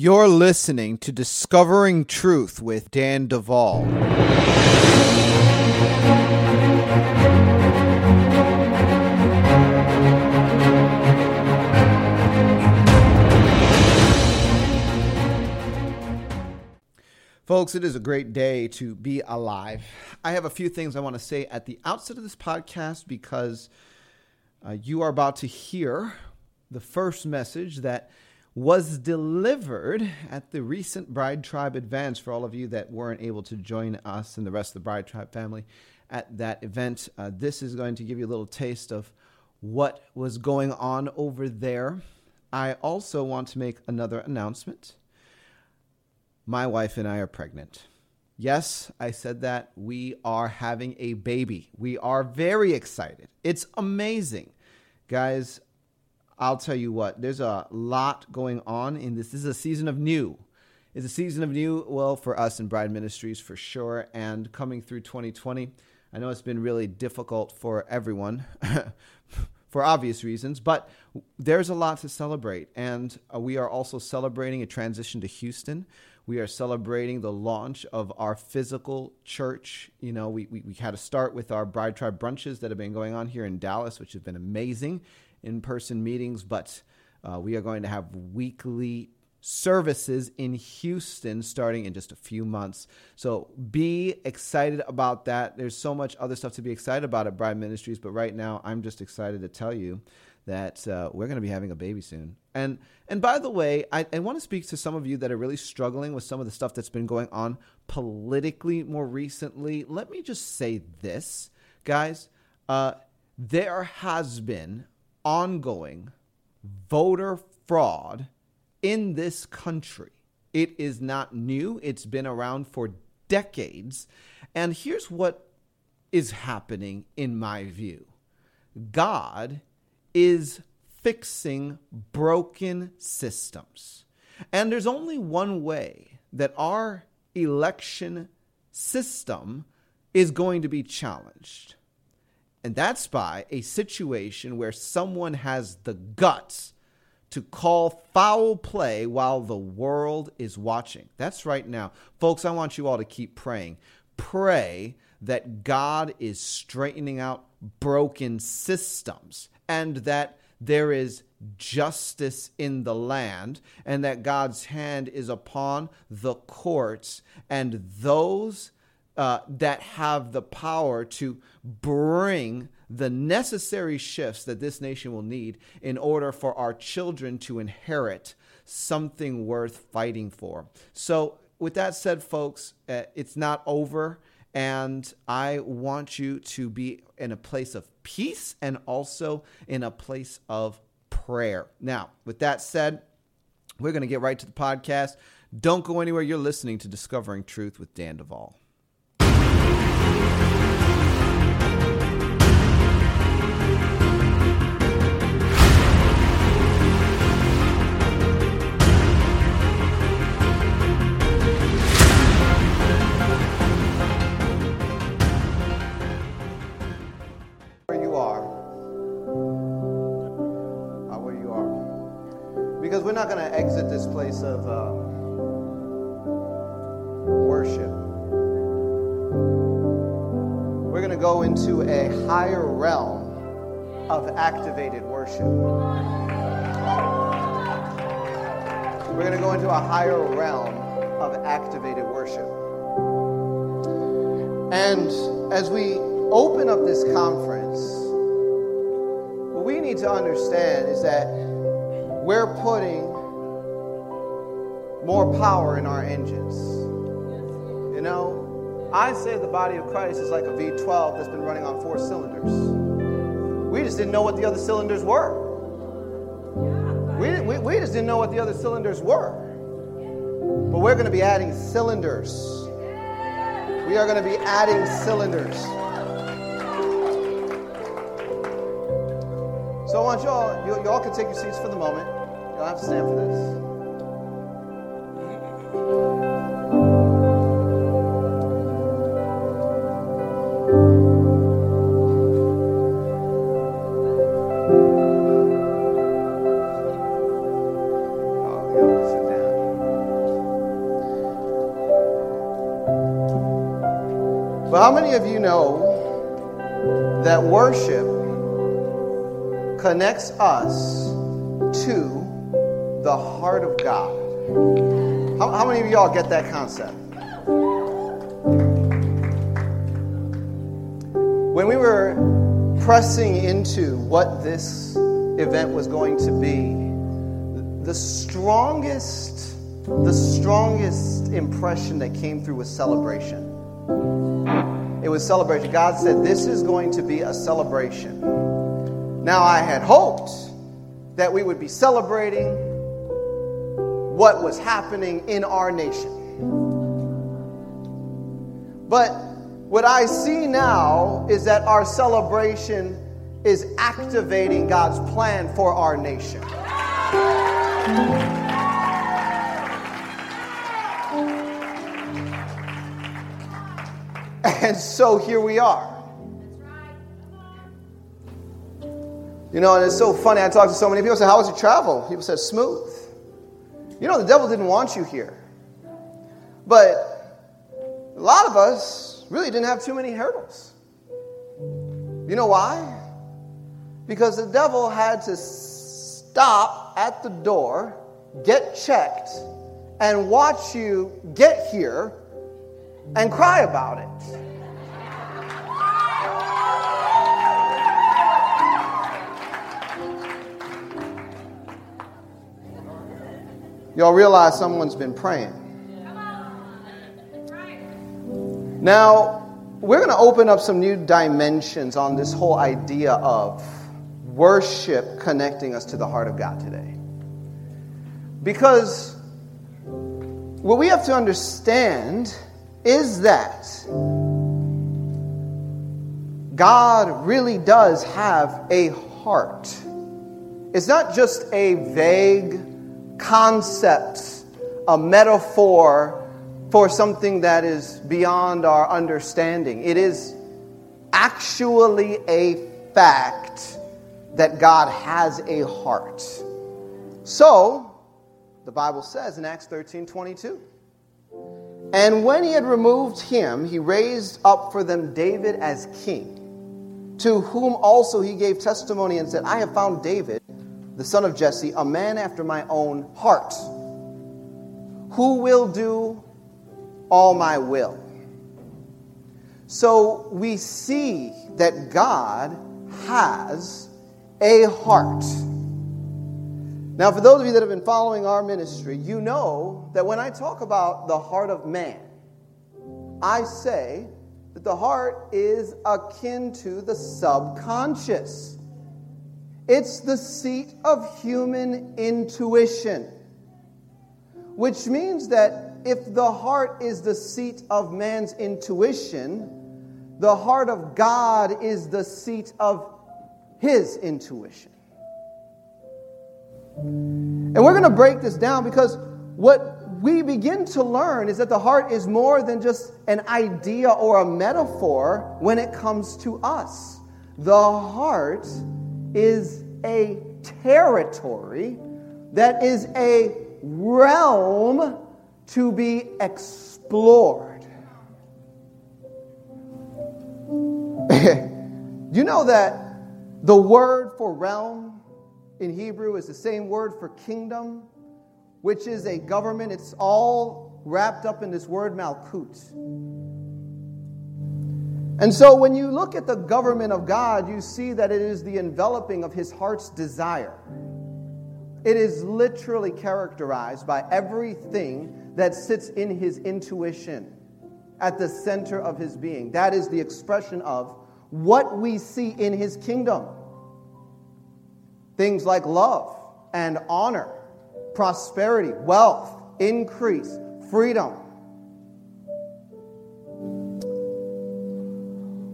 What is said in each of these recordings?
You're listening to Discovering Truth with Dan Duval. Folks, it is a great day to be alive. I have a few things I want to say at the outset of this podcast because uh, you are about to hear the first message that was delivered at the recent Bride Tribe Advance for all of you that weren't able to join us and the rest of the Bride Tribe family at that event. Uh, this is going to give you a little taste of what was going on over there. I also want to make another announcement my wife and I are pregnant. Yes, I said that. We are having a baby. We are very excited. It's amazing. Guys, I'll tell you what, there's a lot going on in this. This is a season of new. It's a season of new, well, for us in Bride Ministries for sure. And coming through 2020, I know it's been really difficult for everyone for obvious reasons, but there's a lot to celebrate. And uh, we are also celebrating a transition to Houston. We are celebrating the launch of our physical church. You know, we, we, we had to start with our Bride Tribe brunches that have been going on here in Dallas, which have been amazing in person meetings, but uh, we are going to have weekly services in Houston starting in just a few months. So be excited about that. There's so much other stuff to be excited about at Bride Ministries, but right now I'm just excited to tell you that uh, we're going to be having a baby soon. And and by the way, I, I want to speak to some of you that are really struggling with some of the stuff that's been going on politically more recently. Let me just say this, guys. Uh, there has been ongoing voter fraud in this country. It is not new, it's been around for decades. And here's what is happening in my view God is fixing broken systems. And there's only one way that our election system is going to be challenged. And that's by a situation where someone has the guts to call foul play while the world is watching. That's right now. Folks, I want you all to keep praying. Pray that God is straightening out broken systems and that there is justice in the land and that God's hand is upon the courts and those uh, that have the power to bring the necessary shifts that this nation will need in order for our children to inherit something worth fighting for. So, with that said, folks, uh, it's not over. And I want you to be in a place of peace and also in a place of prayer. Now, with that said, we're going to get right to the podcast. Don't go anywhere. You're listening to Discovering Truth with Dan Duval. Not going to exit this place of uh, worship. We're going to go into a higher realm of activated worship. We're going to go into a higher realm of activated worship. And as we open up this conference, what we need to understand is that we're putting more power in our engines. You know, I say the body of Christ is like a V12 that's been running on four cylinders. We just didn't know what the other cylinders were. We, we, we just didn't know what the other cylinders were. But we're going to be adding cylinders. We are going to be adding cylinders. So I want y'all, you, you all can take your seats for the moment. You'll have to stand for this. how many of you know that worship connects us to the heart of God? How, how many of y'all get that concept? When we were pressing into what this event was going to be, the strongest, the strongest impression that came through was celebration. It was celebration. God said, This is going to be a celebration. Now, I had hoped that we would be celebrating what was happening in our nation. But what I see now is that our celebration is activating God's plan for our nation. And so here we are. You know, and it's so funny. I talk to so many people. Say, "How was your travel?" People said, "Smooth." You know, the devil didn't want you here, but a lot of us really didn't have too many hurdles. You know why? Because the devil had to stop at the door, get checked, and watch you get here and cry about it. Y'all realize someone's been praying. Now, we're going to open up some new dimensions on this whole idea of worship connecting us to the heart of God today. Because what we have to understand is that God really does have a heart. It's not just a vague concept, a metaphor for something that is beyond our understanding. It is actually a fact that God has a heart. So, the Bible says in Acts 13 22. And when he had removed him, he raised up for them David as king, to whom also he gave testimony and said, I have found David, the son of Jesse, a man after my own heart, who will do all my will. So we see that God has a heart. Now, for those of you that have been following our ministry, you know that when I talk about the heart of man, I say that the heart is akin to the subconscious. It's the seat of human intuition, which means that if the heart is the seat of man's intuition, the heart of God is the seat of his intuition. And we're going to break this down because what we begin to learn is that the heart is more than just an idea or a metaphor when it comes to us. The heart is a territory that is a realm to be explored. you know that the word for realm in Hebrew is the same word for kingdom, which is a government. It's all wrapped up in this word malkut. And so when you look at the government of God, you see that it is the enveloping of his heart's desire. It is literally characterized by everything that sits in his intuition at the center of his being. That is the expression of what we see in his kingdom. Things like love and honor, prosperity, wealth, increase, freedom.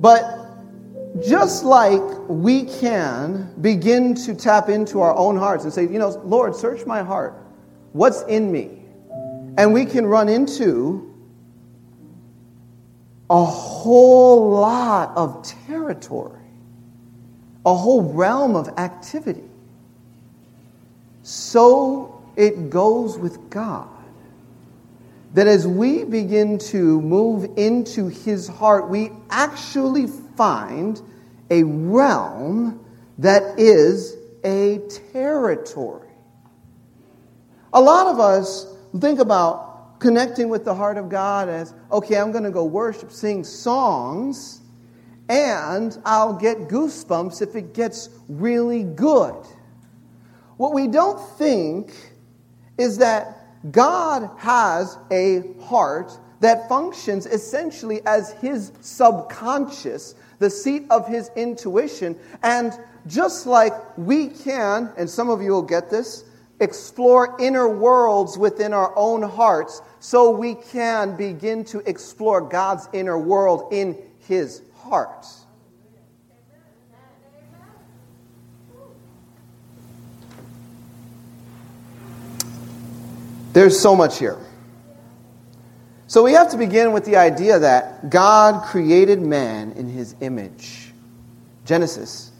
But just like we can begin to tap into our own hearts and say, you know, Lord, search my heart. What's in me? And we can run into a whole lot of territory, a whole realm of activity so it goes with God. That as we begin to move into his heart, we actually find a realm that is a territory. A lot of us think about connecting with the heart of God as okay, I'm going to go worship, sing songs, and I'll get goosebumps if it gets really good. What we don't think is that God has a heart that functions essentially as his subconscious, the seat of his intuition. And just like we can, and some of you will get this, explore inner worlds within our own hearts, so we can begin to explore God's inner world in his heart. There's so much here. So we have to begin with the idea that God created man in his image. Genesis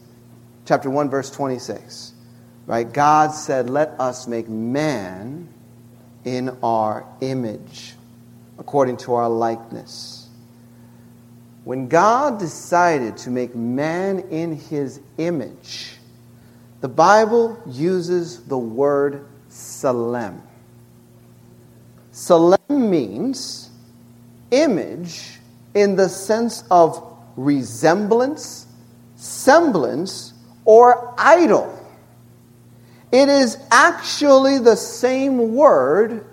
chapter 1 verse 26. Right? God said, "Let us make man in our image, according to our likeness." When God decided to make man in his image, the Bible uses the word "salem." Salem means image in the sense of resemblance, semblance, or idol. It is actually the same word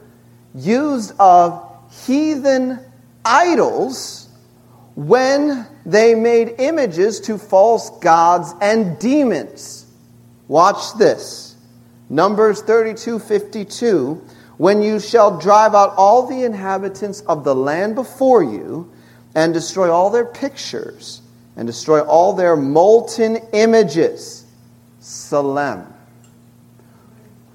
used of heathen idols when they made images to false gods and demons. Watch this. Numbers 32 52 when you shall drive out all the inhabitants of the land before you, and destroy all their pictures, and destroy all their molten images. Salem.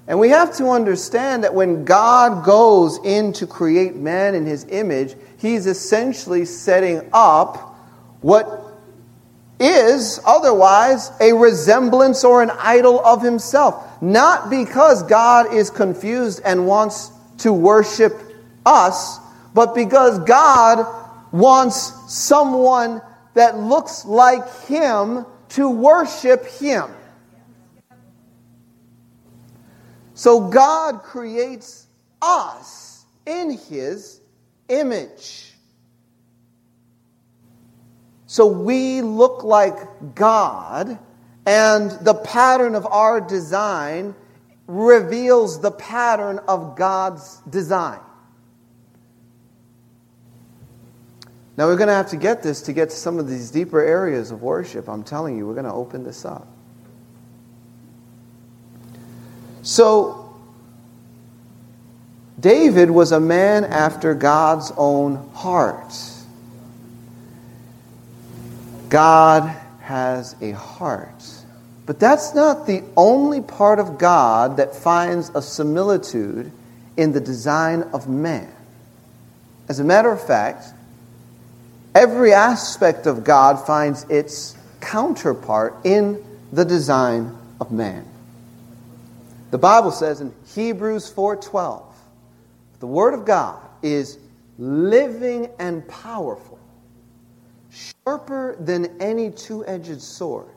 And we have to understand that when God goes in to create man in his image, he's essentially setting up what is otherwise a resemblance or an idol of himself. Not because God is confused and wants to worship us, but because God wants someone that looks like him to worship him. So God creates us in his image. So we look like God, and the pattern of our design reveals the pattern of God's design. Now, we're going to have to get this to get to some of these deeper areas of worship. I'm telling you, we're going to open this up. So, David was a man after God's own heart. God has a heart. But that's not the only part of God that finds a similitude in the design of man. As a matter of fact, every aspect of God finds its counterpart in the design of man. The Bible says in Hebrews 4:12, the word of God is living and powerful sharper than any two edged sword,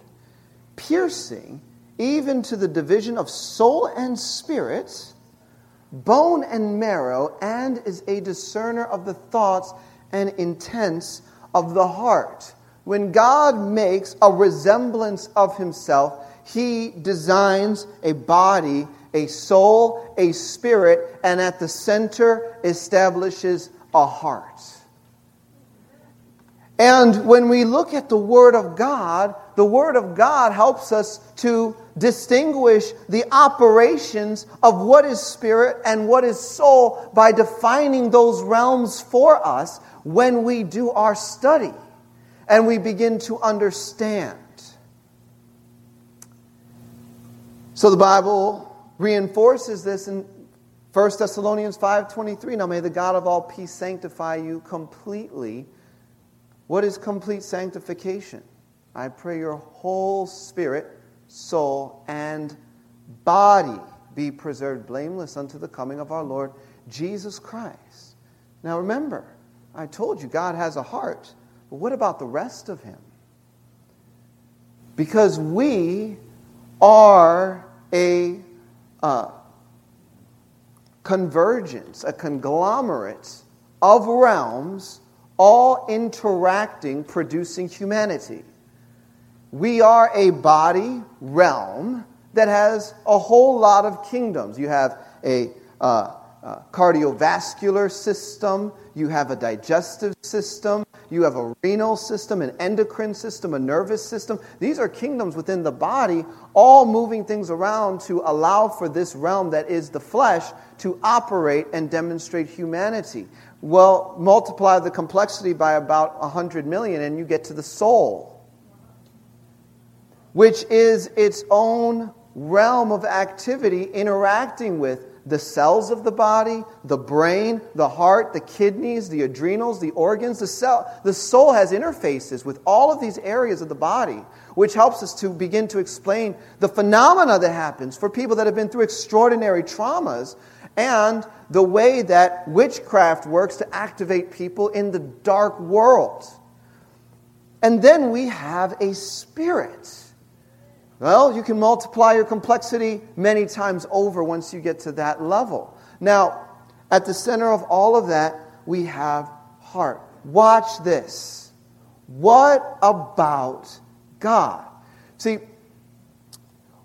piercing even to the division of soul and spirit, bone and marrow, and is a discerner of the thoughts and intents of the heart. When God makes a resemblance of himself, he designs a body, a soul, a spirit, and at the center establishes a heart. And when we look at the Word of God, the Word of God helps us to distinguish the operations of what is spirit and what is soul by defining those realms for us when we do our study and we begin to understand. So the Bible reinforces this in 1 Thessalonians 5:23. Now may the God of all peace sanctify you completely what is complete sanctification? I pray your whole spirit, soul, and body be preserved blameless unto the coming of our Lord Jesus Christ. Now remember, I told you God has a heart, but what about the rest of him? Because we are a uh, convergence, a conglomerate of realms all interacting, producing humanity. We are a body realm that has a whole lot of kingdoms. You have a uh, uh, cardiovascular system, you have a digestive system, you have a renal system, an endocrine system, a nervous system. These are kingdoms within the body, all moving things around to allow for this realm that is the flesh to operate and demonstrate humanity. Well, multiply the complexity by about 100 million, and you get to the soul, which is its own realm of activity interacting with the cells of the body, the brain, the heart, the kidneys, the adrenals, the organs, the cell. The soul has interfaces with all of these areas of the body, which helps us to begin to explain the phenomena that happens for people that have been through extraordinary traumas and the way that witchcraft works to activate people in the dark world. And then we have a spirit well, you can multiply your complexity many times over once you get to that level. Now, at the center of all of that, we have heart. Watch this. What about God? See,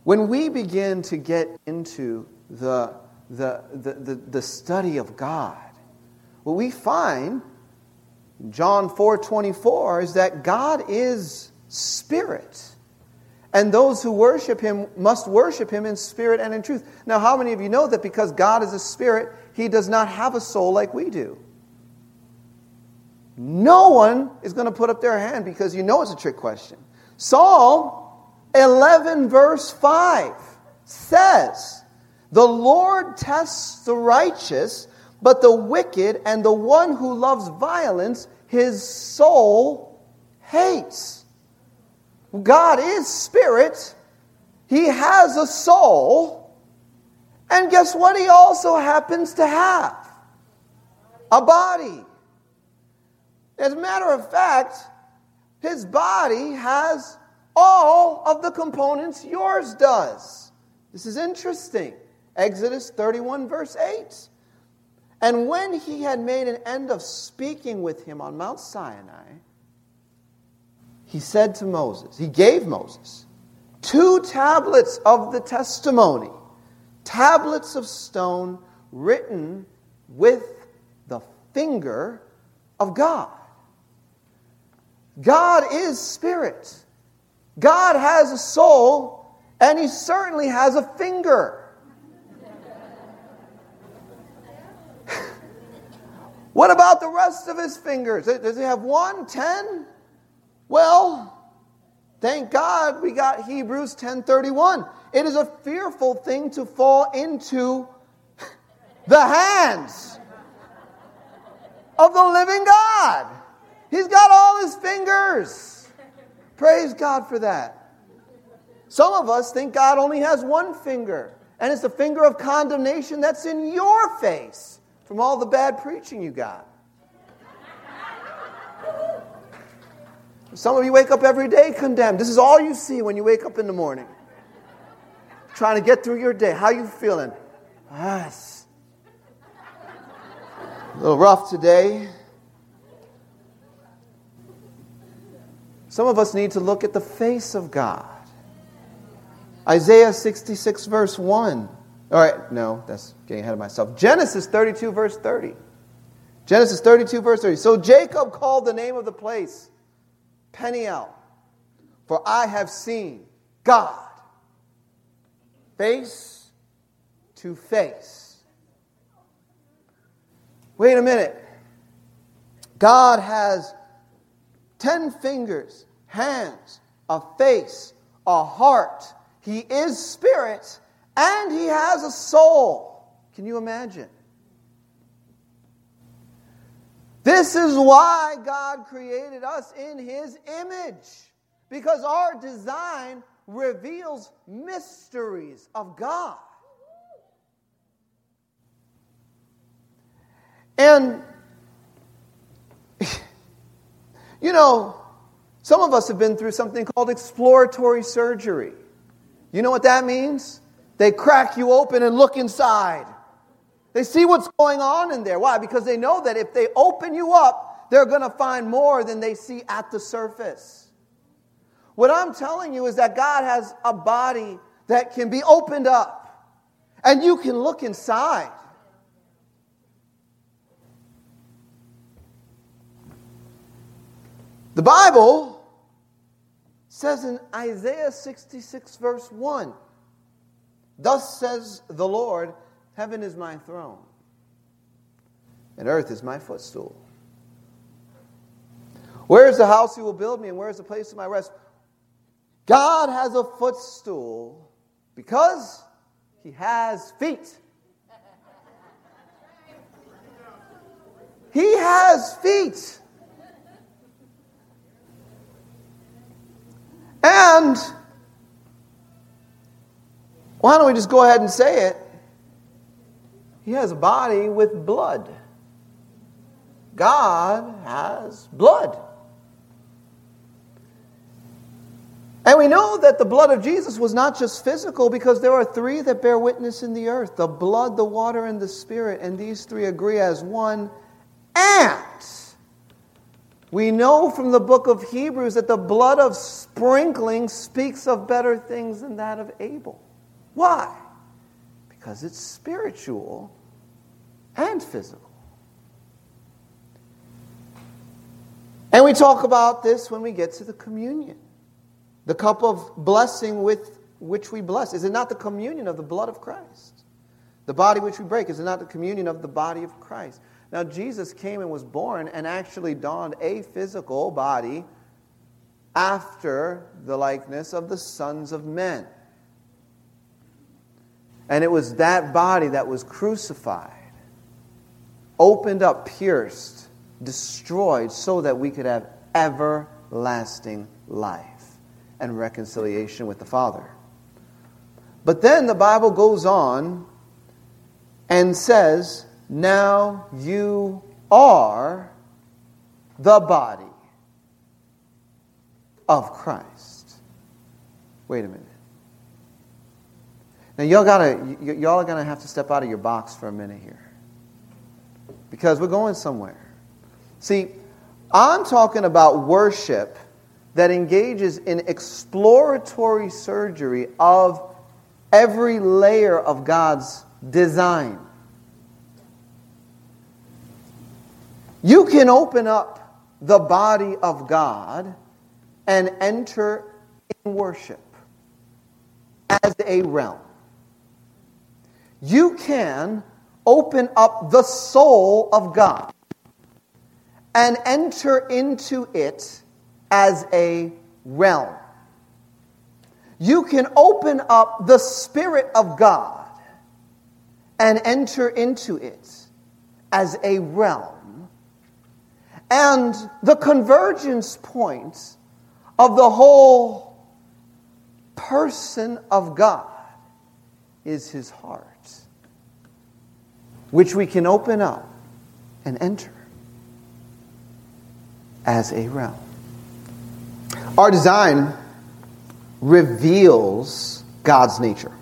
when we begin to get into the, the, the, the, the study of God, what we find, John 4 24, is that God is spirit. And those who worship him must worship him in spirit and in truth. Now, how many of you know that because God is a spirit, he does not have a soul like we do? No one is going to put up their hand because you know it's a trick question. Psalm 11, verse 5 says, The Lord tests the righteous, but the wicked and the one who loves violence, his soul hates. God is spirit, He has a soul, and guess what He also happens to have? A body. As a matter of fact, His body has all of the components yours does. This is interesting. Exodus 31, verse 8. And when he had made an end of speaking with him on Mount Sinai, he said to Moses, he gave Moses two tablets of the testimony, tablets of stone written with the finger of God. God is spirit. God has a soul, and he certainly has a finger. what about the rest of his fingers? Does he have one, ten? Well, thank God we got Hebrews 10:31. It is a fearful thing to fall into the hands of the living God. He's got all his fingers. Praise God for that. Some of us think God only has one finger, and it's the finger of condemnation that's in your face from all the bad preaching you got. Some of you wake up every day condemned. This is all you see when you wake up in the morning. Trying to get through your day. How you feeling? Yes. A little rough today. Some of us need to look at the face of God. Isaiah 66, verse 1. All right, no, that's getting ahead of myself. Genesis 32, verse 30. Genesis 32, verse 30. So Jacob called the name of the place Peniel, for I have seen God face to face. Wait a minute. God has ten fingers, hands, a face, a heart. He is spirit, and he has a soul. Can you imagine? This is why God created us in His image, because our design reveals mysteries of God. And, you know, some of us have been through something called exploratory surgery. You know what that means? They crack you open and look inside. They see what's going on in there. Why? Because they know that if they open you up, they're going to find more than they see at the surface. What I'm telling you is that God has a body that can be opened up and you can look inside. The Bible says in Isaiah 66, verse 1 Thus says the Lord, Heaven is my throne, and earth is my footstool. Where is the house you will build me, and where is the place of my rest? God has a footstool because he has feet. He has feet. And why don't we just go ahead and say it? He has a body with blood. God has blood. And we know that the blood of Jesus was not just physical because there are three that bear witness in the earth the blood, the water, and the spirit. And these three agree as one. And we know from the book of Hebrews that the blood of sprinkling speaks of better things than that of Abel. Why? Because it's spiritual and physical. And we talk about this when we get to the communion. The cup of blessing with which we bless. Is it not the communion of the blood of Christ? The body which we break, is it not the communion of the body of Christ? Now, Jesus came and was born and actually donned a physical body after the likeness of the sons of men. And it was that body that was crucified, opened up, pierced, destroyed, so that we could have everlasting life and reconciliation with the Father. But then the Bible goes on and says, now you are the body of Christ. Wait a minute. Now y'all gotta y'all are gonna have to step out of your box for a minute here. Because we're going somewhere. See, I'm talking about worship that engages in exploratory surgery of every layer of God's design. You can open up the body of God and enter in worship as a realm. You can open up the soul of God and enter into it as a realm. You can open up the Spirit of God and enter into it as a realm. And the convergence point of the whole person of God is his heart, which we can open up and enter as a realm. Our design reveals God's nature.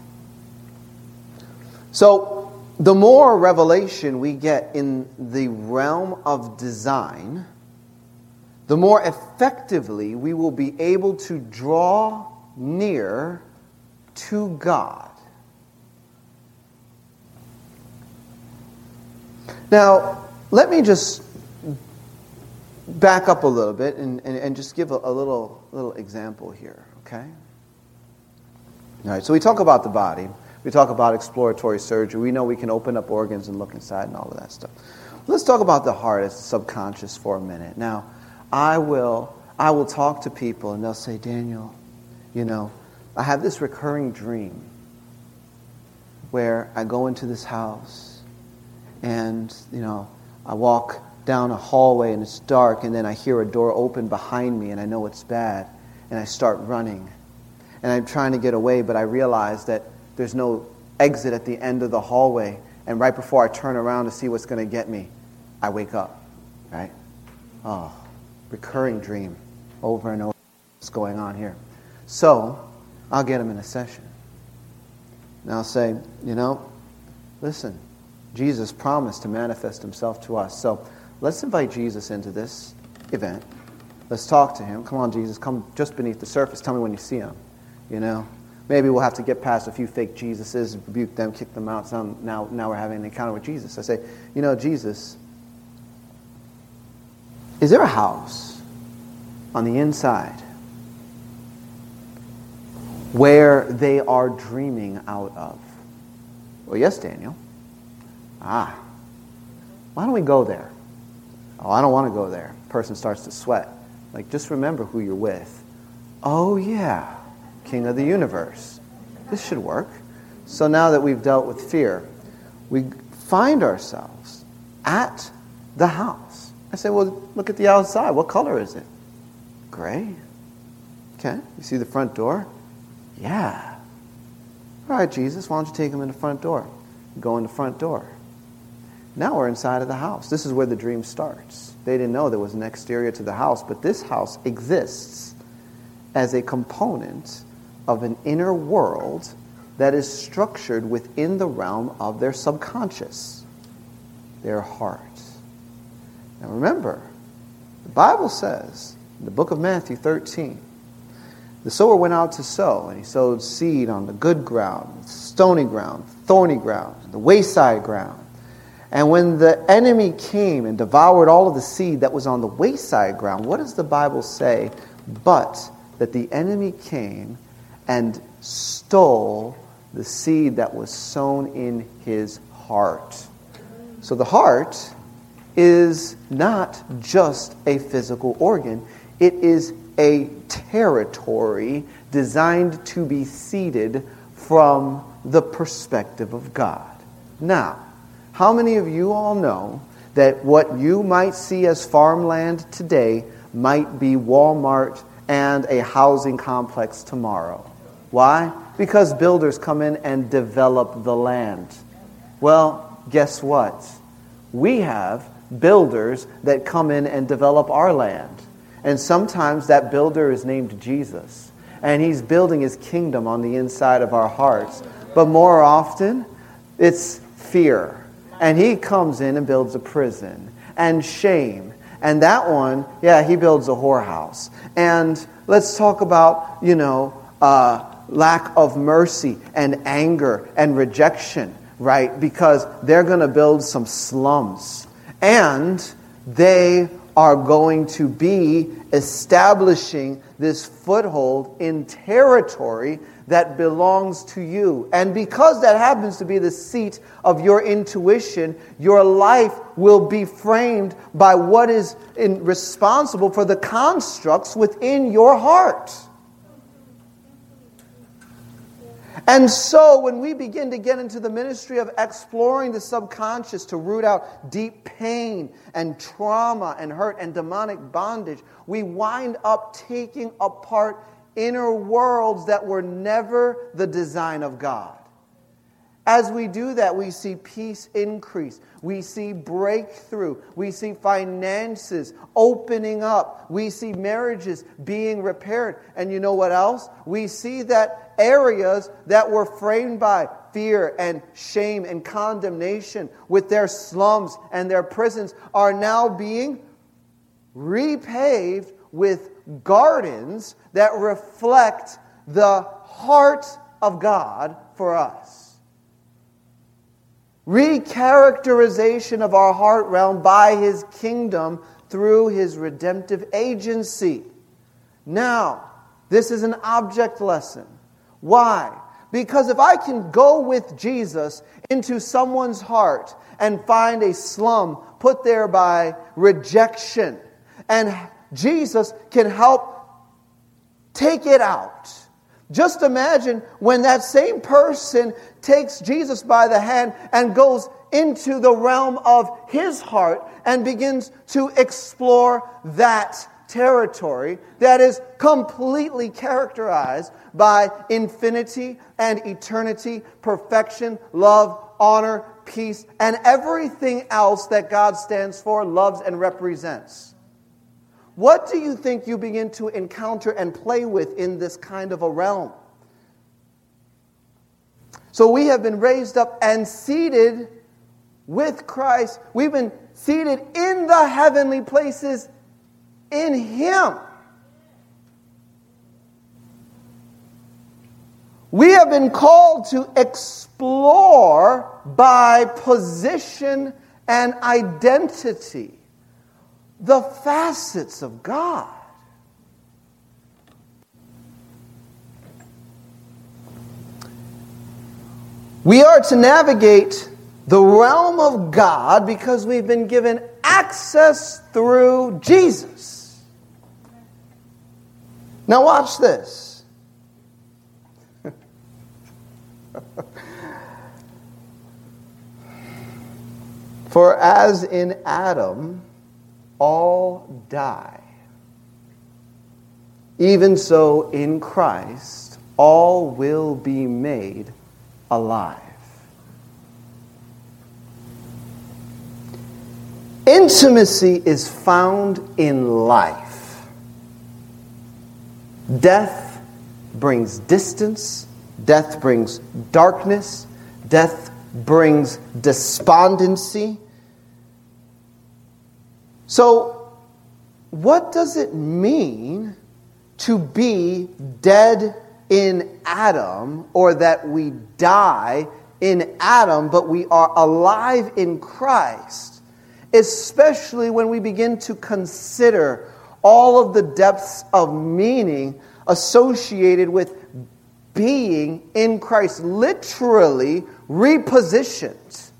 So, the more revelation we get in the realm of design, the more effectively we will be able to draw near to God. Now, let me just back up a little bit and, and, and just give a, a, little, little example here, okay? All right, so we talk about the body. We talk about exploratory surgery. We know we can open up organs and look inside and all of that stuff. Let's talk about the heart as subconscious for a minute. Now, I will, I will talk to people and they'll say, Daniel, you know, I have this recurring dream where I go into this house and, you know, I walk down a hallway and it's dark and then I hear a door open behind me and I know it's bad and I start running. And I'm trying to get away, but I realize that there's no exit at the end of the hallway. And right before I turn around to see what's going to get me, I wake up, right? Oh, recurring dream over and over. What's going on here? So, I'll get him in a session. And I'll say, you know, listen, Jesus promised to manifest himself to us. So, let's invite Jesus into this event. Let's talk to him. Come on, Jesus, come just beneath the surface. Tell me when you see him. You know, maybe we'll have to get past a few fake Jesuses, rebuke them, kick them out. So now, now we're having an encounter with Jesus. I say, you know, Jesus, is there a house on the inside where they are dreaming out of? Well, yes, Daniel. Ah, why don't we go there? Oh, I don't want to go there. Person starts to sweat. Like, just remember who you're with. Oh, yeah, King of the universe. This should work. So now that we've dealt with fear, we find ourselves at the house. I say, well, look at the outside. What color is it? Gray. Okay. You see the front door? Yeah. All right, Jesus, why don't you take him in the front door? Go in the front door. Now we're inside of the house. This is where the dream starts. They didn't know there was an exterior to the house, but this house exists as a component of an inner world that is structured within the realm of their subconscious, their heart. Now remember, the Bible says in the book of Matthew 13, the sower went out to sow, and he sowed seed on the good ground, stony ground, thorny ground, the wayside ground. And when the enemy came and devoured all of the seed that was on the wayside ground, what does the Bible say? But that the enemy came and stole the seed that was sown in his heart. So the heart is not just a physical organ, it is a territory designed to be seeded from the perspective of God. Now, how many of you all know that what you might see as farmland today might be Walmart and a housing complex tomorrow? Why? Because builders come in and develop the land. Well, guess what? We have builders that come in and develop our land. And sometimes that builder is named Jesus. And he's building his kingdom on the inside of our hearts. But more often, it's fear and he comes in and builds a prison and shame. And that one, yeah, he builds a whorehouse. And let's talk about, you know, uh, lack of mercy and anger and rejection, right? Because they're going to build some slums. And they are going to be establishing this foothold in territory that belongs to you. And because that happens to be the seat of your intuition, your life will be framed by what is in, responsible for the constructs within your heart. And so, when we begin to get into the ministry of exploring the subconscious to root out deep pain and trauma and hurt and demonic bondage, we wind up taking apart inner worlds that were never the design of God. As we do that, we see peace increase. We see breakthrough. We see finances opening up. We see marriages being repaired. And you know what else? We see that areas that were framed by fear and shame and condemnation with their slums and their prisons are now being repaved with gardens that reflect the heart of God for us. Recharacterization of our heart realm by His kingdom through His redemptive agency. Now, this is an object lesson. Why? Because if I can go with Jesus into someone's heart and find a slum put there by rejection and Jesus can help take it out. Just imagine when that same person takes Jesus by the hand and goes into the realm of his heart and begins to explore that territory that is completely characterized by infinity and eternity, perfection, love, honor, peace, and everything else that God stands for, loves, and represents. What do you think you begin to encounter and play with in this kind of a realm? So we have been raised up and seated with Christ. We've been seated in the heavenly places in Him. We have been called to explore by position and identity the facets of God. We are to navigate the realm of God because we've been given access through Jesus. Now, watch this. For as in Adam all die, even so in Christ all will be made alive. Intimacy is found in life. Death brings distance, death brings darkness, death brings despondency. So, what does it mean to be dead in Adam or that we die in Adam, but we are alive in Christ, especially when we begin to consider all of the depths of meaning associated with being in Christ, literally repositioned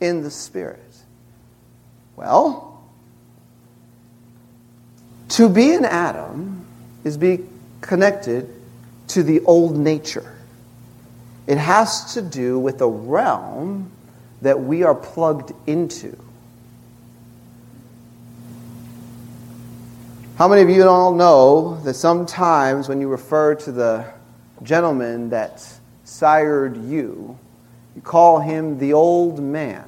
in the Spirit. Well, to be an Adam is be connected to the old nature. It has to do with a realm that we are plugged into. How many of you all know that sometimes when you refer to the gentleman that sired you, you call him the old man?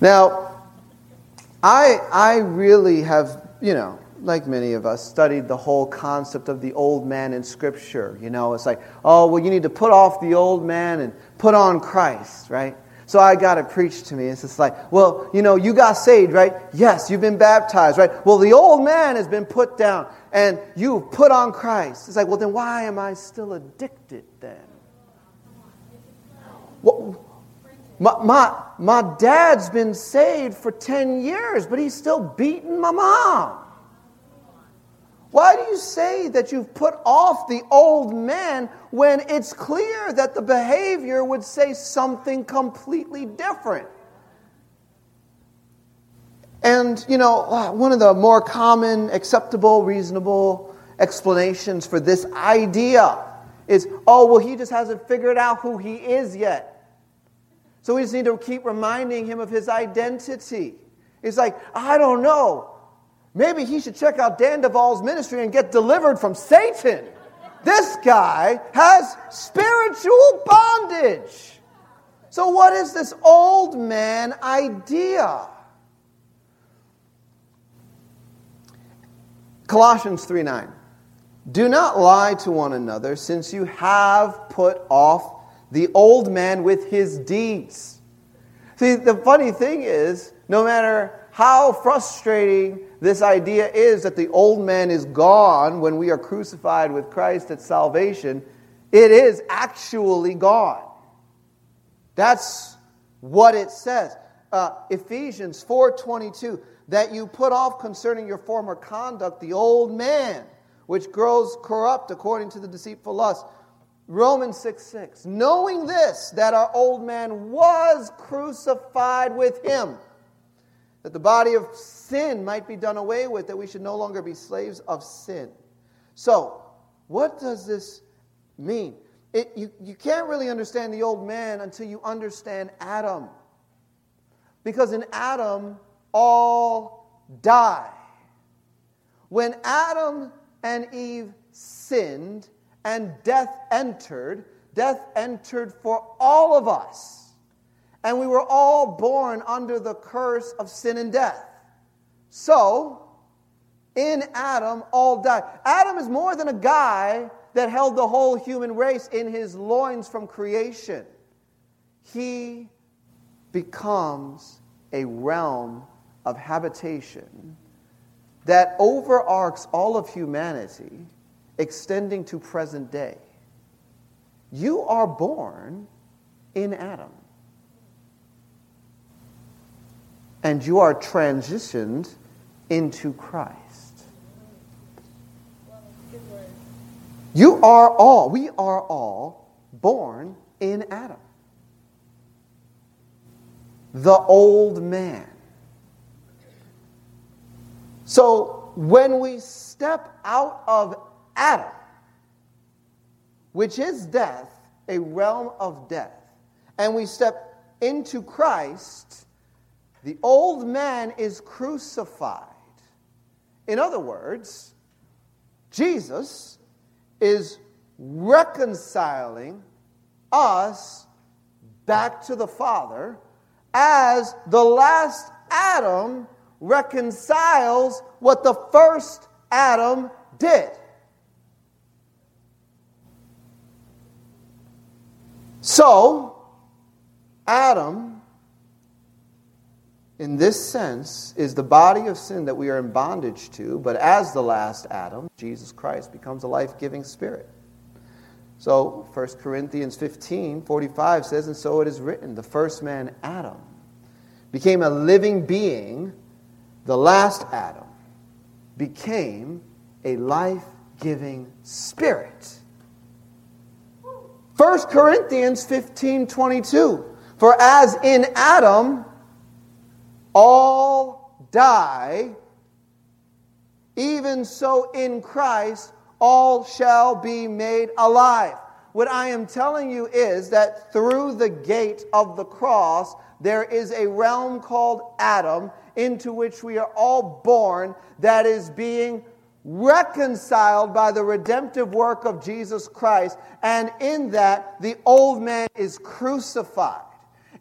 Now, I, I really have, you know, like many of us, studied the whole concept of the old man in Scripture. You know, it's like, oh, well, you need to put off the old man and put on Christ, right? So I got to preach to me. It's just like, well, you know, you got saved, right? Yes, you've been baptized, right? Well, the old man has been put down and you've put on Christ. It's like, well, then why am I still addicted then? Well, my, my, my dad's been saved for 10 years, but he's still beating my mom. Why do you say that you've put off the old man when it's clear that the behavior would say something completely different? And, you know, one of the more common, acceptable, reasonable explanations for this idea is oh, well, he just hasn't figured out who he is yet. So we just need to keep reminding him of his identity. He's like, I don't know. Maybe he should check out Dan Duval's ministry and get delivered from Satan. This guy has spiritual bondage. So, what is this old man idea? Colossians 3 9. Do not lie to one another, since you have put off the old man with his deeds. See, the funny thing is, no matter how frustrating this idea is that the old man is gone when we are crucified with Christ at salvation. It is actually gone. That's what it says. Uh, Ephesians 4:22 that you put off concerning your former conduct the old man which grows corrupt according to the deceitful lust. Romans 6 6. Knowing this, that our old man was crucified with him that the body of sin might be done away with, that we should no longer be slaves of sin. So, what does this mean? It, you, you can't really understand the old man until you understand Adam. Because in Adam, all die. When Adam and Eve sinned and death entered, death entered for all of us. And we were all born under the curse of sin and death. So, in Adam, all died. Adam is more than a guy that held the whole human race in his loins from creation. He becomes a realm of habitation that overarcs all of humanity, extending to present day. You are born in Adam. And you are transitioned into Christ. You are all, we are all born in Adam. The old man. So when we step out of Adam, which is death, a realm of death, and we step into Christ, the old man is crucified. In other words, Jesus is reconciling us back to the Father as the last Adam reconciles what the first Adam did. So, Adam, in this sense, is the body of sin that we are in bondage to, but as the last Adam, Jesus Christ becomes a life giving spirit. So 1 Corinthians 15 45 says, And so it is written, the first man, Adam, became a living being the last Adam became a life giving spirit. 1 Corinthians 15 22. For as in Adam all die, even so in Christ all shall be made alive. What I am telling you is that through the gate of the cross, there is a realm called Adam into which we are all born that is being reconciled by the redemptive work of Jesus Christ. And in that, the old man is crucified.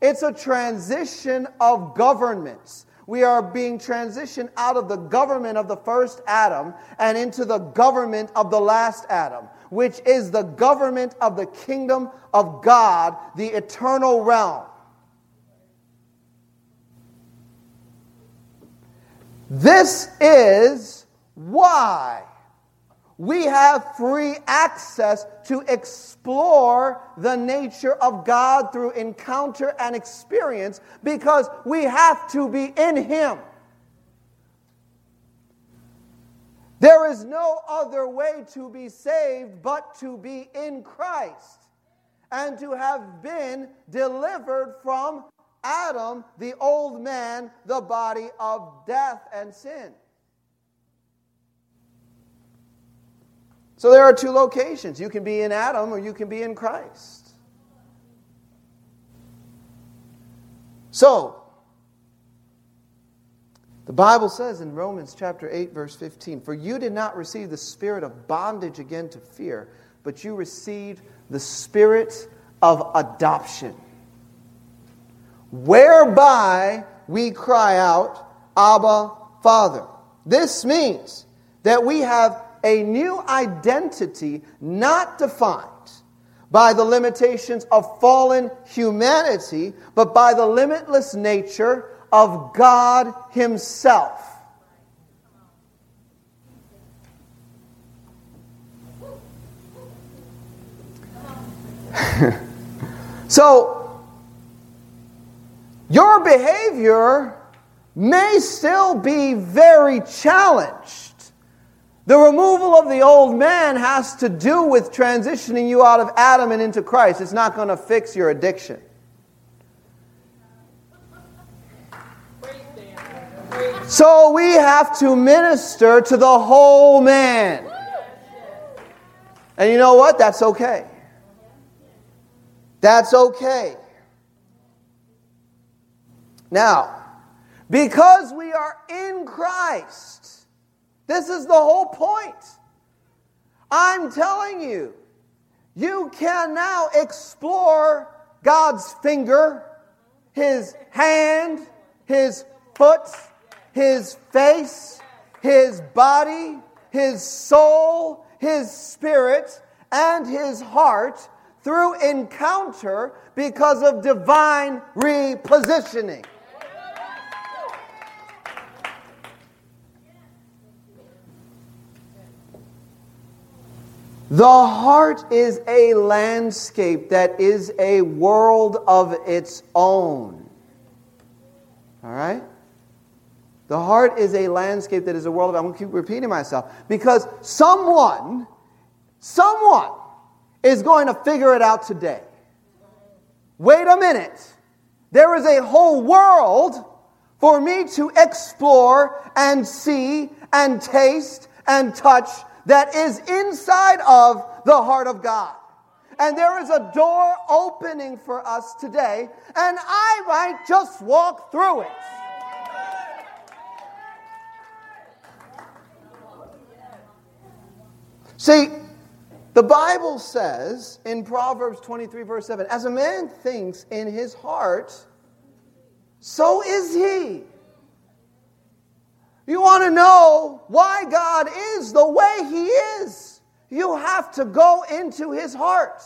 It's a transition of governments. We are being transitioned out of the government of the first Adam and into the government of the last Adam, which is the government of the kingdom of God, the eternal realm. This is why we have free access to explore the nature of God through encounter and experience because we have to be in Him. There is no other way to be saved but to be in Christ and to have been delivered from Adam, the old man, the body of death and sin. So there are two locations. You can be in Adam or you can be in Christ. So, the Bible says in Romans chapter 8 verse 15, "For you did not receive the spirit of bondage again to fear, but you received the spirit of adoption." whereby we cry out, Abba, Father. This means that we have a new identity not defined by the limitations of fallen humanity, but by the limitless nature of God Himself. so, your behavior may still be very challenged. The removal of the old man has to do with transitioning you out of Adam and into Christ. It's not going to fix your addiction. So we have to minister to the whole man. And you know what? That's okay. That's okay. Now, because we are in Christ, this is the whole point. I'm telling you, you can now explore God's finger, His hand, His foot, his face, his body, his soul, his spirit, and his heart through encounter because of divine repositioning. The heart is a landscape that is a world of its own. All right? The heart is a landscape that is a world of, I'm going to keep repeating myself, because someone, someone is going to figure it out today. Wait a minute. There is a whole world for me to explore and see and taste and touch that is inside of the heart of God. And there is a door opening for us today, and I might just walk through it. See, the Bible says in Proverbs 23, verse 7, as a man thinks in his heart, so is he. You want to know why God is the way He is, you have to go into His heart.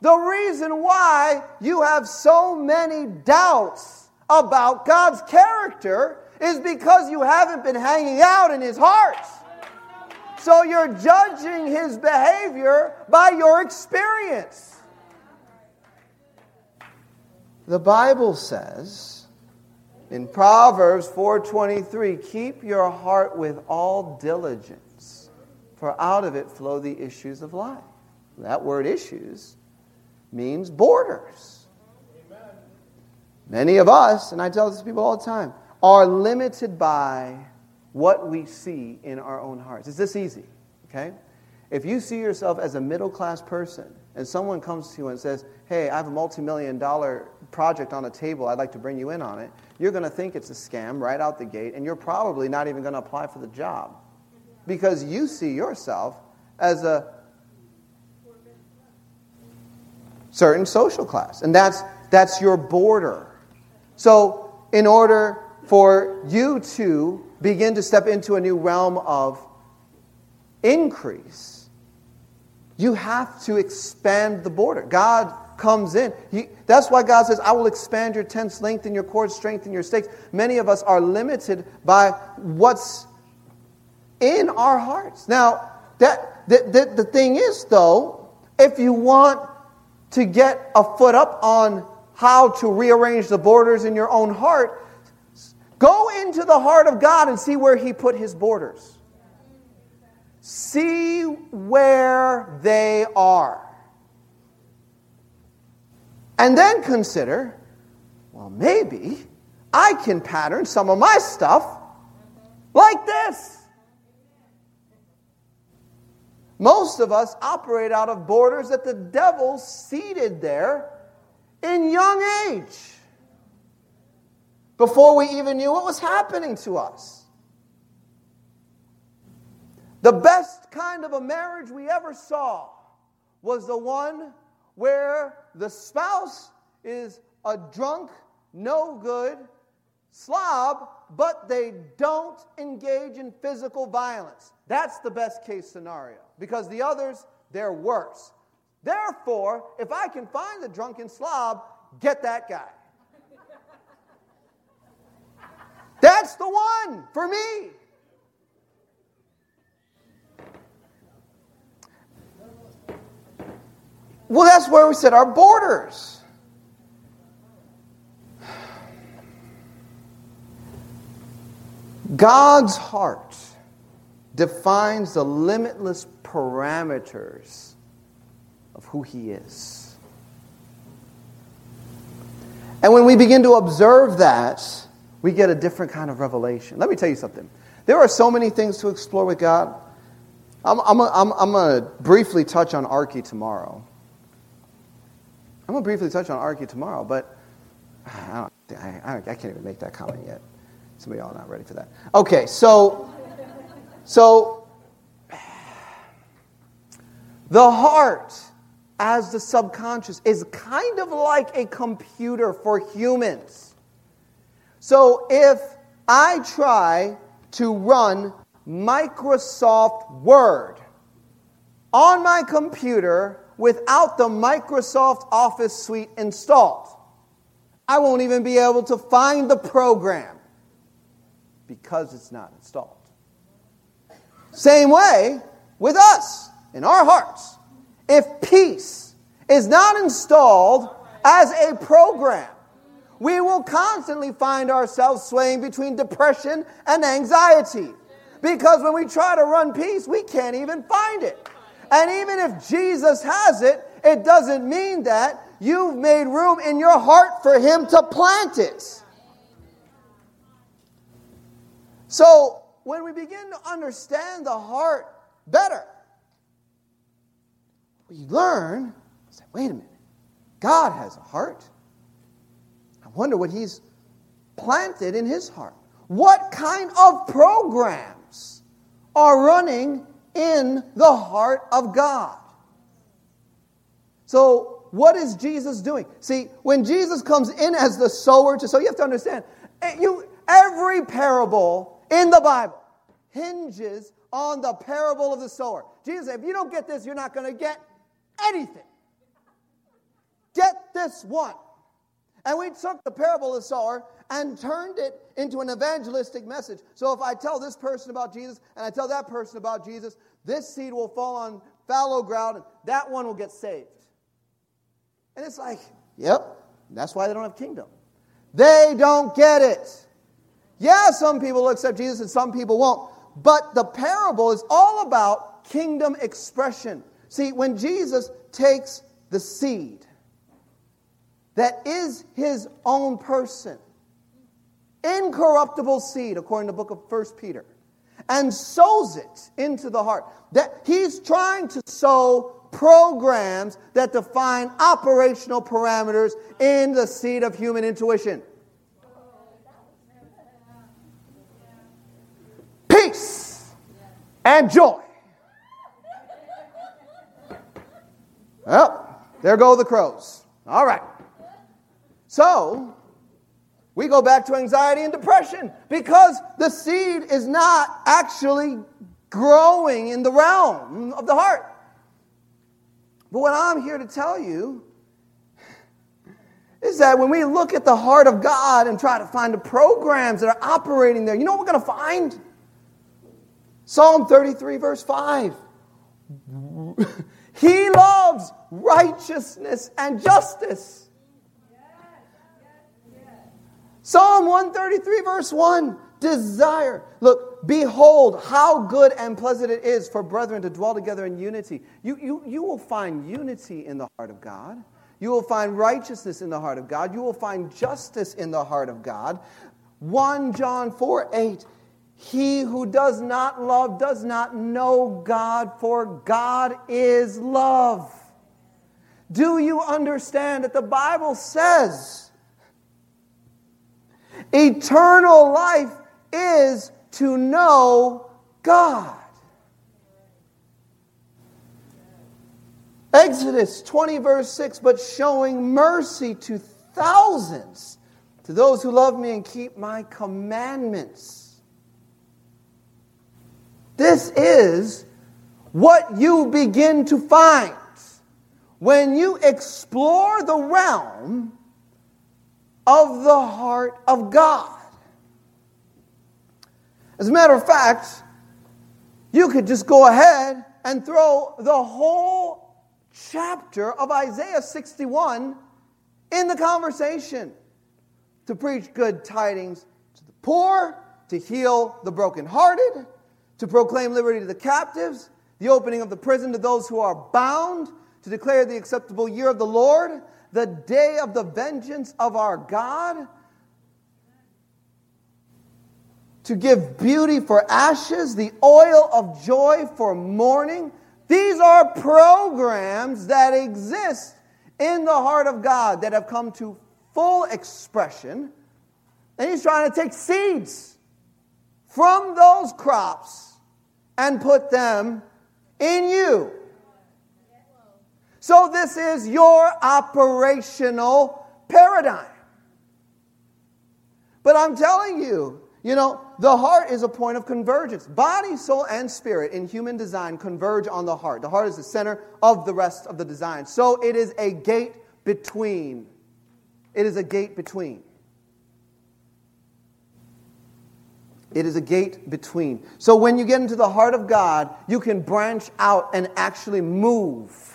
The reason why you have so many doubts about God's character is because you haven't been hanging out in His heart. So you're judging His behavior by your experience. The Bible says, in Proverbs 4:23, keep your heart with all diligence, for out of it flow the issues of life. That word issues means borders. Amen. Many of us, and I tell this to people all the time, are limited by what we see in our own hearts. It's this easy, okay? If you see yourself as a middle class person and someone comes to you and says, Hey, I have a multi million dollar project on the table, I'd like to bring you in on it, you're going to think it's a scam right out the gate, and you're probably not even going to apply for the job because you see yourself as a certain social class. And that's, that's your border. So, in order for you to begin to step into a new realm of increase, you have to expand the border. God comes in. He, that's why God says, I will expand your tents, lengthen your cords, strengthen your stakes. Many of us are limited by what's in our hearts. Now, that, the, the, the thing is, though, if you want to get a foot up on how to rearrange the borders in your own heart, go into the heart of God and see where He put His borders. See where they are. And then consider well, maybe I can pattern some of my stuff like this. Most of us operate out of borders that the devil seeded there in young age before we even knew what was happening to us. The best kind of a marriage we ever saw was the one where the spouse is a drunk, no good slob, but they don't engage in physical violence. That's the best case scenario because the others, they're worse. Therefore, if I can find the drunken slob, get that guy. That's the one for me. Well, that's where we set our borders. God's heart defines the limitless parameters of who He is. And when we begin to observe that, we get a different kind of revelation. Let me tell you something. There are so many things to explore with God. I'm, I'm, I'm, I'm going to briefly touch on Arky tomorrow. I'm going to briefly touch on Arky tomorrow, but I, I, I, can't even make that comment yet. Some of y'all are not ready for that. Okay, so, so the heart as the subconscious is kind of like a computer for humans. So if I try to run Microsoft Word on my computer without the Microsoft Office suite installed. I won't even be able to find the program because it's not installed. Same way with us in our hearts. If peace is not installed as a program, we will constantly find ourselves swaying between depression and anxiety. Because when we try to run peace, we can't even find it. And even if Jesus has it, it doesn't mean that you've made room in your heart for Him to plant it. So, when we begin to understand the heart better, we learn, say, wait a minute, God has a heart. I wonder what He's planted in His heart. What kind of programs are running in the heart of God? So, what is Jesus doing? See, when Jesus comes in as the sower to sow, you have to understand, eh, you, every parable in the Bible hinges on the parable of the sower. Jesus if you don't get this, you're not going to get anything. Get this one. And we took the parable of the sower and turned it into an evangelistic message. So if I tell this person about Jesus and I tell that person about Jesus, this seed will fall on fallow ground and that one will get saved. And it's like, yep, that's why they don't have kingdom. They don't get it. Yeah, some people will accept Jesus and some people won't. But the parable is all about kingdom expression. See, when Jesus takes the seed that is his own person, incorruptible seed, according to the book of First Peter, and sows it into the heart, that he's trying to sow programs that define operational parameters in the seed of human intuition. Peace and joy. Well, there go the crows. All right. So, we go back to anxiety and depression because the seed is not actually growing in the realm of the heart. But what I'm here to tell you is that when we look at the heart of God and try to find the programs that are operating there, you know what we're going to find? Psalm 33, verse 5. he loves righteousness and justice. Psalm 133, verse 1 desire. Look, behold, how good and pleasant it is for brethren to dwell together in unity. You, you, you will find unity in the heart of God. You will find righteousness in the heart of God. You will find justice in the heart of God. 1 John 4 8. He who does not love does not know God, for God is love. Do you understand that the Bible says eternal life is to know God. Exodus 20, verse 6, but showing mercy to thousands, to those who love me and keep my commandments. This is what you begin to find when you explore the realm of the heart of God. As a matter of fact, you could just go ahead and throw the whole chapter of Isaiah 61 in the conversation to preach good tidings to the poor, to heal the brokenhearted, to proclaim liberty to the captives, the opening of the prison to those who are bound, to declare the acceptable year of the Lord, the day of the vengeance of our God to give beauty for ashes, the oil of joy for mourning. These are programs that exist in the heart of God that have come to full expression. And He's trying to take seeds from those crops and put them in you. So, this is your operational paradigm. But I'm telling you, You know, the heart is a point of convergence. Body, soul, and spirit in human design converge on the heart. The heart is the center of the rest of the design. So it is a gate between. It is a gate between. It is a gate between. So when you get into the heart of God, you can branch out and actually move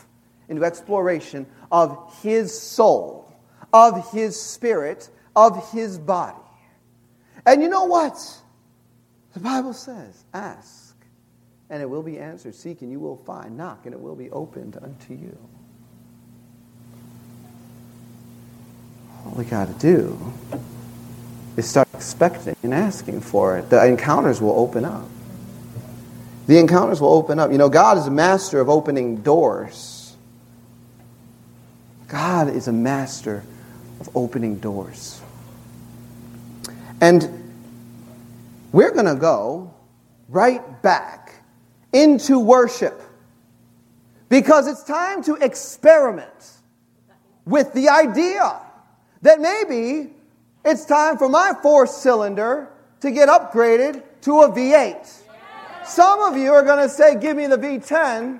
into exploration of His soul, of His spirit, of His body. And you know what? The Bible says, ask, and it will be answered. Seek, and you will find. Knock, and it will be opened unto you. All we got to do is start expecting and asking for it. The encounters will open up. The encounters will open up. You know, God is a master of opening doors. Is a master of opening doors. And we're going to go right back into worship because it's time to experiment with the idea that maybe it's time for my four cylinder to get upgraded to a V8. Some of you are going to say, Give me the V10.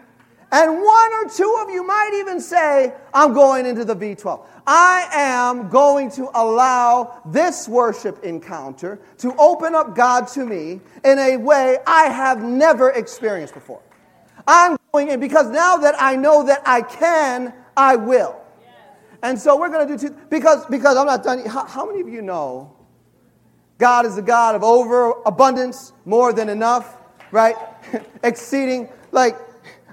And one or two of you might even say, I'm going into the V12. I am going to allow this worship encounter to open up God to me in a way I have never experienced before. I'm going in because now that I know that I can, I will. And so we're going to do two, because, because I'm not done. How, how many of you know God is a God of overabundance, more than enough, right? Exceeding, like,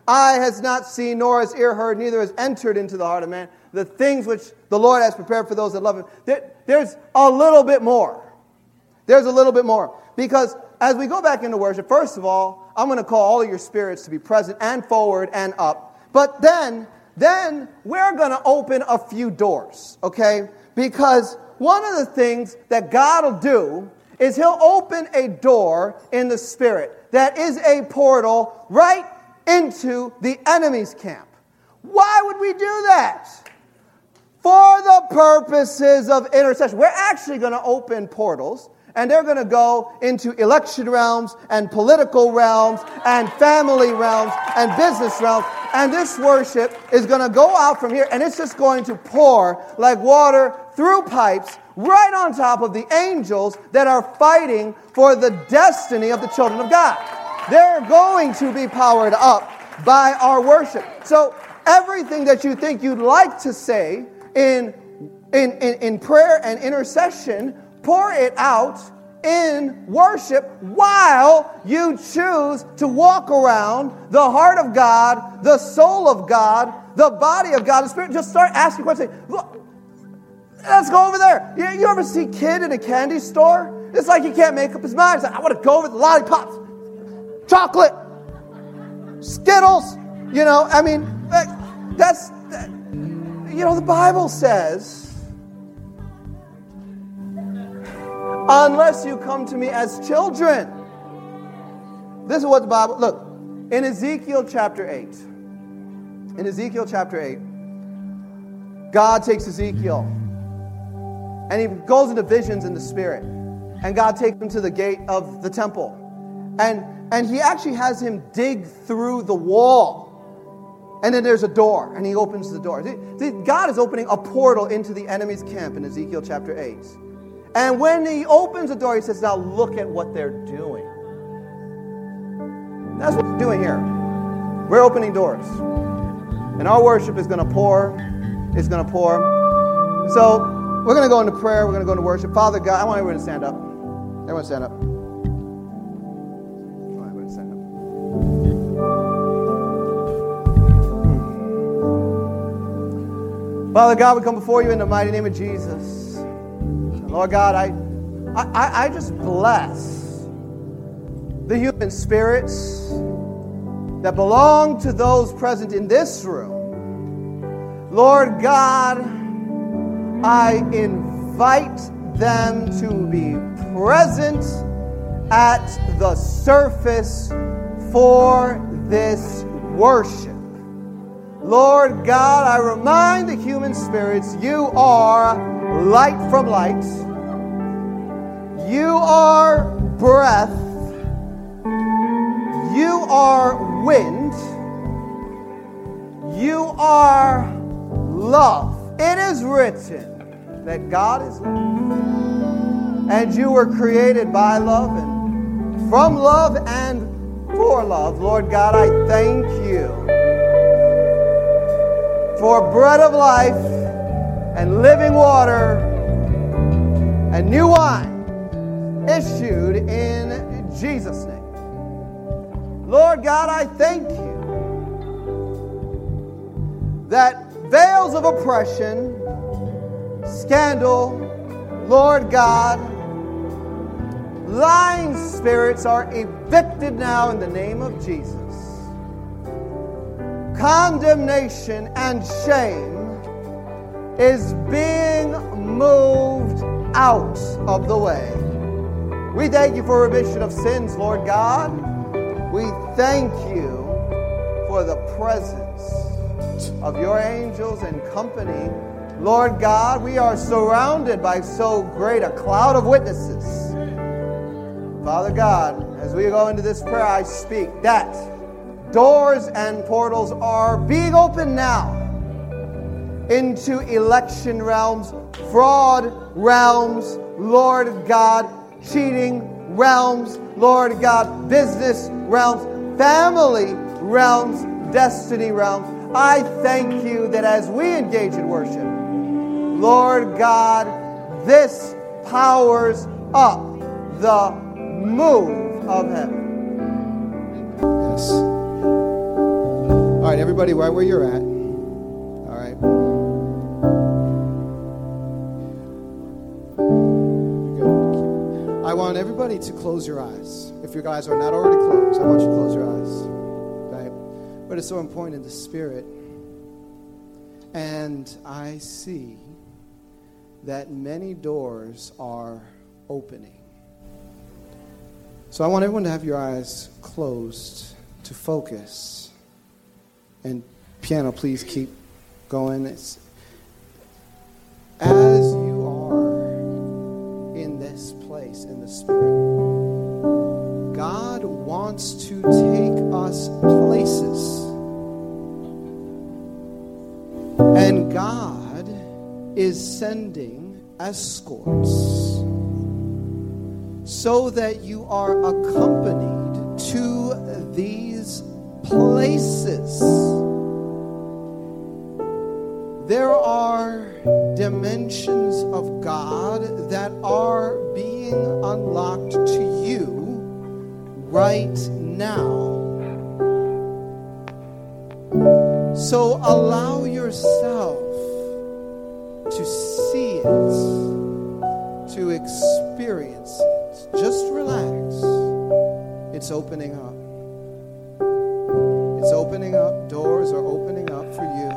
eye has not seen, nor has ear heard, neither has entered into the heart of man the things which the Lord has prepared for those that love him. There, there's a little bit more. There's a little bit more. Because as we go back into worship, first of all, I'm going to call all of your spirits to be present and forward and up. But then, then we're going to open a few doors, okay? Because one of the things that God will do is He'll open a door in the Spirit that is a portal right into the enemy's camp. Why would we do that? For the purposes of intercession. We're actually going to open portals and they're going to go into election realms and political realms and family realms and business realms. And this worship is going to go out from here and it's just going to pour like water through pipes right on top of the angels that are fighting for the destiny of the children of God. They're going to be powered up by our worship. So, everything that you think you'd like to say in, in, in, in prayer and intercession, pour it out in worship while you choose to walk around the heart of God, the soul of God, the body of God, the Spirit. Just start asking questions. Look, let's go over there. You, you ever see kid in a candy store? It's like he can't make up his mind. Like, I want to go over the lollipops chocolate, Skittles. You know, I mean, that's, you know, the Bible says, unless you come to me as children. This is what the Bible, look, in Ezekiel chapter 8, in Ezekiel chapter 8, God takes Ezekiel and he goes into visions in the spirit. And God takes him to the gate of the temple. And and he actually has him dig through the wall. And then there's a door, and he opens the door. God is opening a portal into the enemy's camp in Ezekiel chapter 8. And when he opens the door, he says, Now look at what they're doing. That's what we're doing here. We're opening doors. And our worship is going to pour. It's going to pour. So we're going to go into prayer. We're going to go into worship. Father God, I want everyone to stand up. Everyone stand up. Father God, we come before you in the mighty name of Jesus. Lord God, I, I, I just bless the human spirits that belong to those present in this room. Lord God, I invite them to be present at the surface for this worship. Lord God, I remind the human spirits you are light from light. You are breath. You are wind. You are love. It is written that God is love. And you were created by love and from love and for love. Lord God, I thank you for bread of life and living water and new wine issued in Jesus' name. Lord God, I thank you that veils of oppression, scandal, Lord God, lying spirits are evicted now in the name of Jesus. Condemnation and shame is being moved out of the way. We thank you for remission of sins, Lord God. We thank you for the presence of your angels and company. Lord God, we are surrounded by so great a cloud of witnesses. Father God, as we go into this prayer, I speak that doors and portals are being opened now into election realms, fraud realms, Lord God, cheating realms, Lord God, business realms, family realms, destiny realms. I thank you that as we engage in worship, Lord God, this powers up the move of heaven. Yes. Right, everybody, right where you're at. All right. I want everybody to close your eyes. If your eyes are not already closed, I want you to close your eyes. Right? But it's so important in the spirit. And I see that many doors are opening. So I want everyone to have your eyes closed to focus. And piano, please keep going. It's, as you are in this place in the Spirit, God wants to take us places. And God is sending escorts so that you are accompanied to these places. There are dimensions of God that are being unlocked to you right now. So allow yourself to see it, to experience it. Just relax. It's opening up. It's opening up. Doors are opening up for you.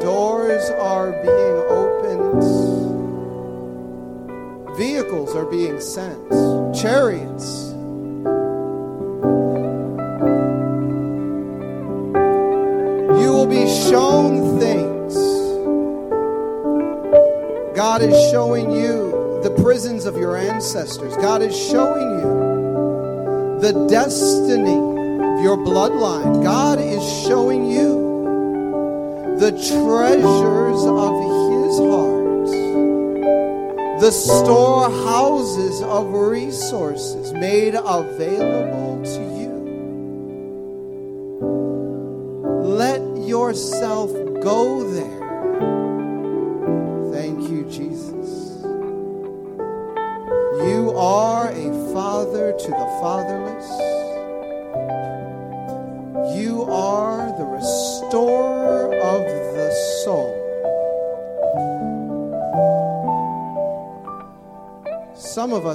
Doors are being opened. Vehicles are being sent. Chariots. You will be shown things. God is showing you the prisons of your ancestors. God is showing you the destiny of your bloodline. God is showing you the treasures of His heart, the storehouses of resources made available to you. Let yourself go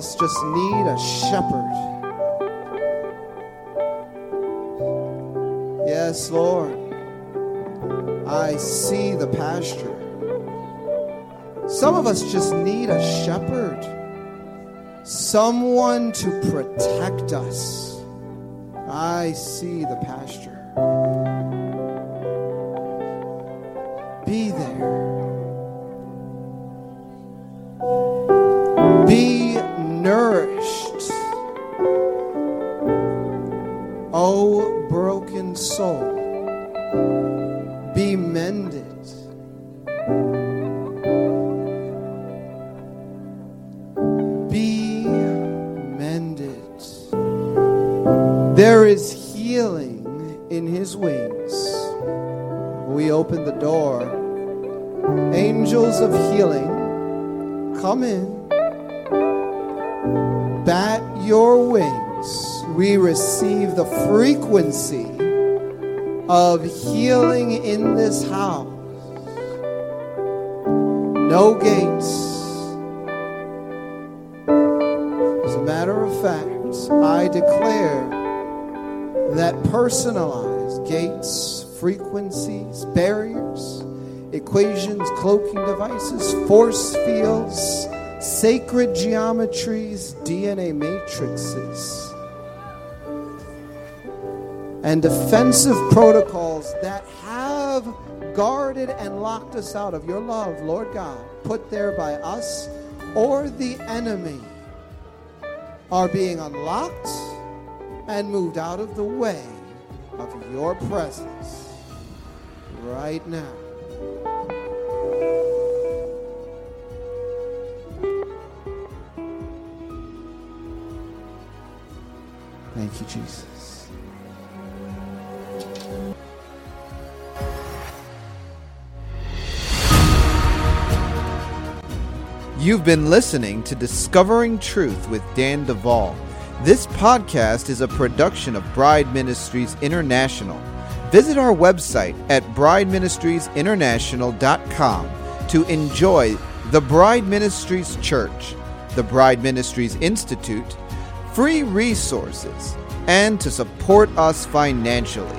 us just need a shepherd. Yes, Lord. I see the pasture. Some of us just need a shepherd, someone to protect us. I see the pasture. Open the door. Angels of healing, come in. Bat your wings. We receive the frequency of healing in this house. No gates. As a matter of fact, I declare that personalized gates, frequencies, barriers, equations, cloaking devices, force fields, sacred geometries, DNA matrices, and defensive protocols that have guarded and locked us out of your love, Lord God, put there by us or the enemy, are being unlocked and moved out of the way of your presence right now. Thank you, Jesus. You've been listening to Discovering Truth with Dan Duval. This podcast is a production of Bride Ministries International. Visit our website at brideministriesinternational.com to enjoy the Bride Ministries Church, the Bride Ministries Institute, free resources, and to support us financially.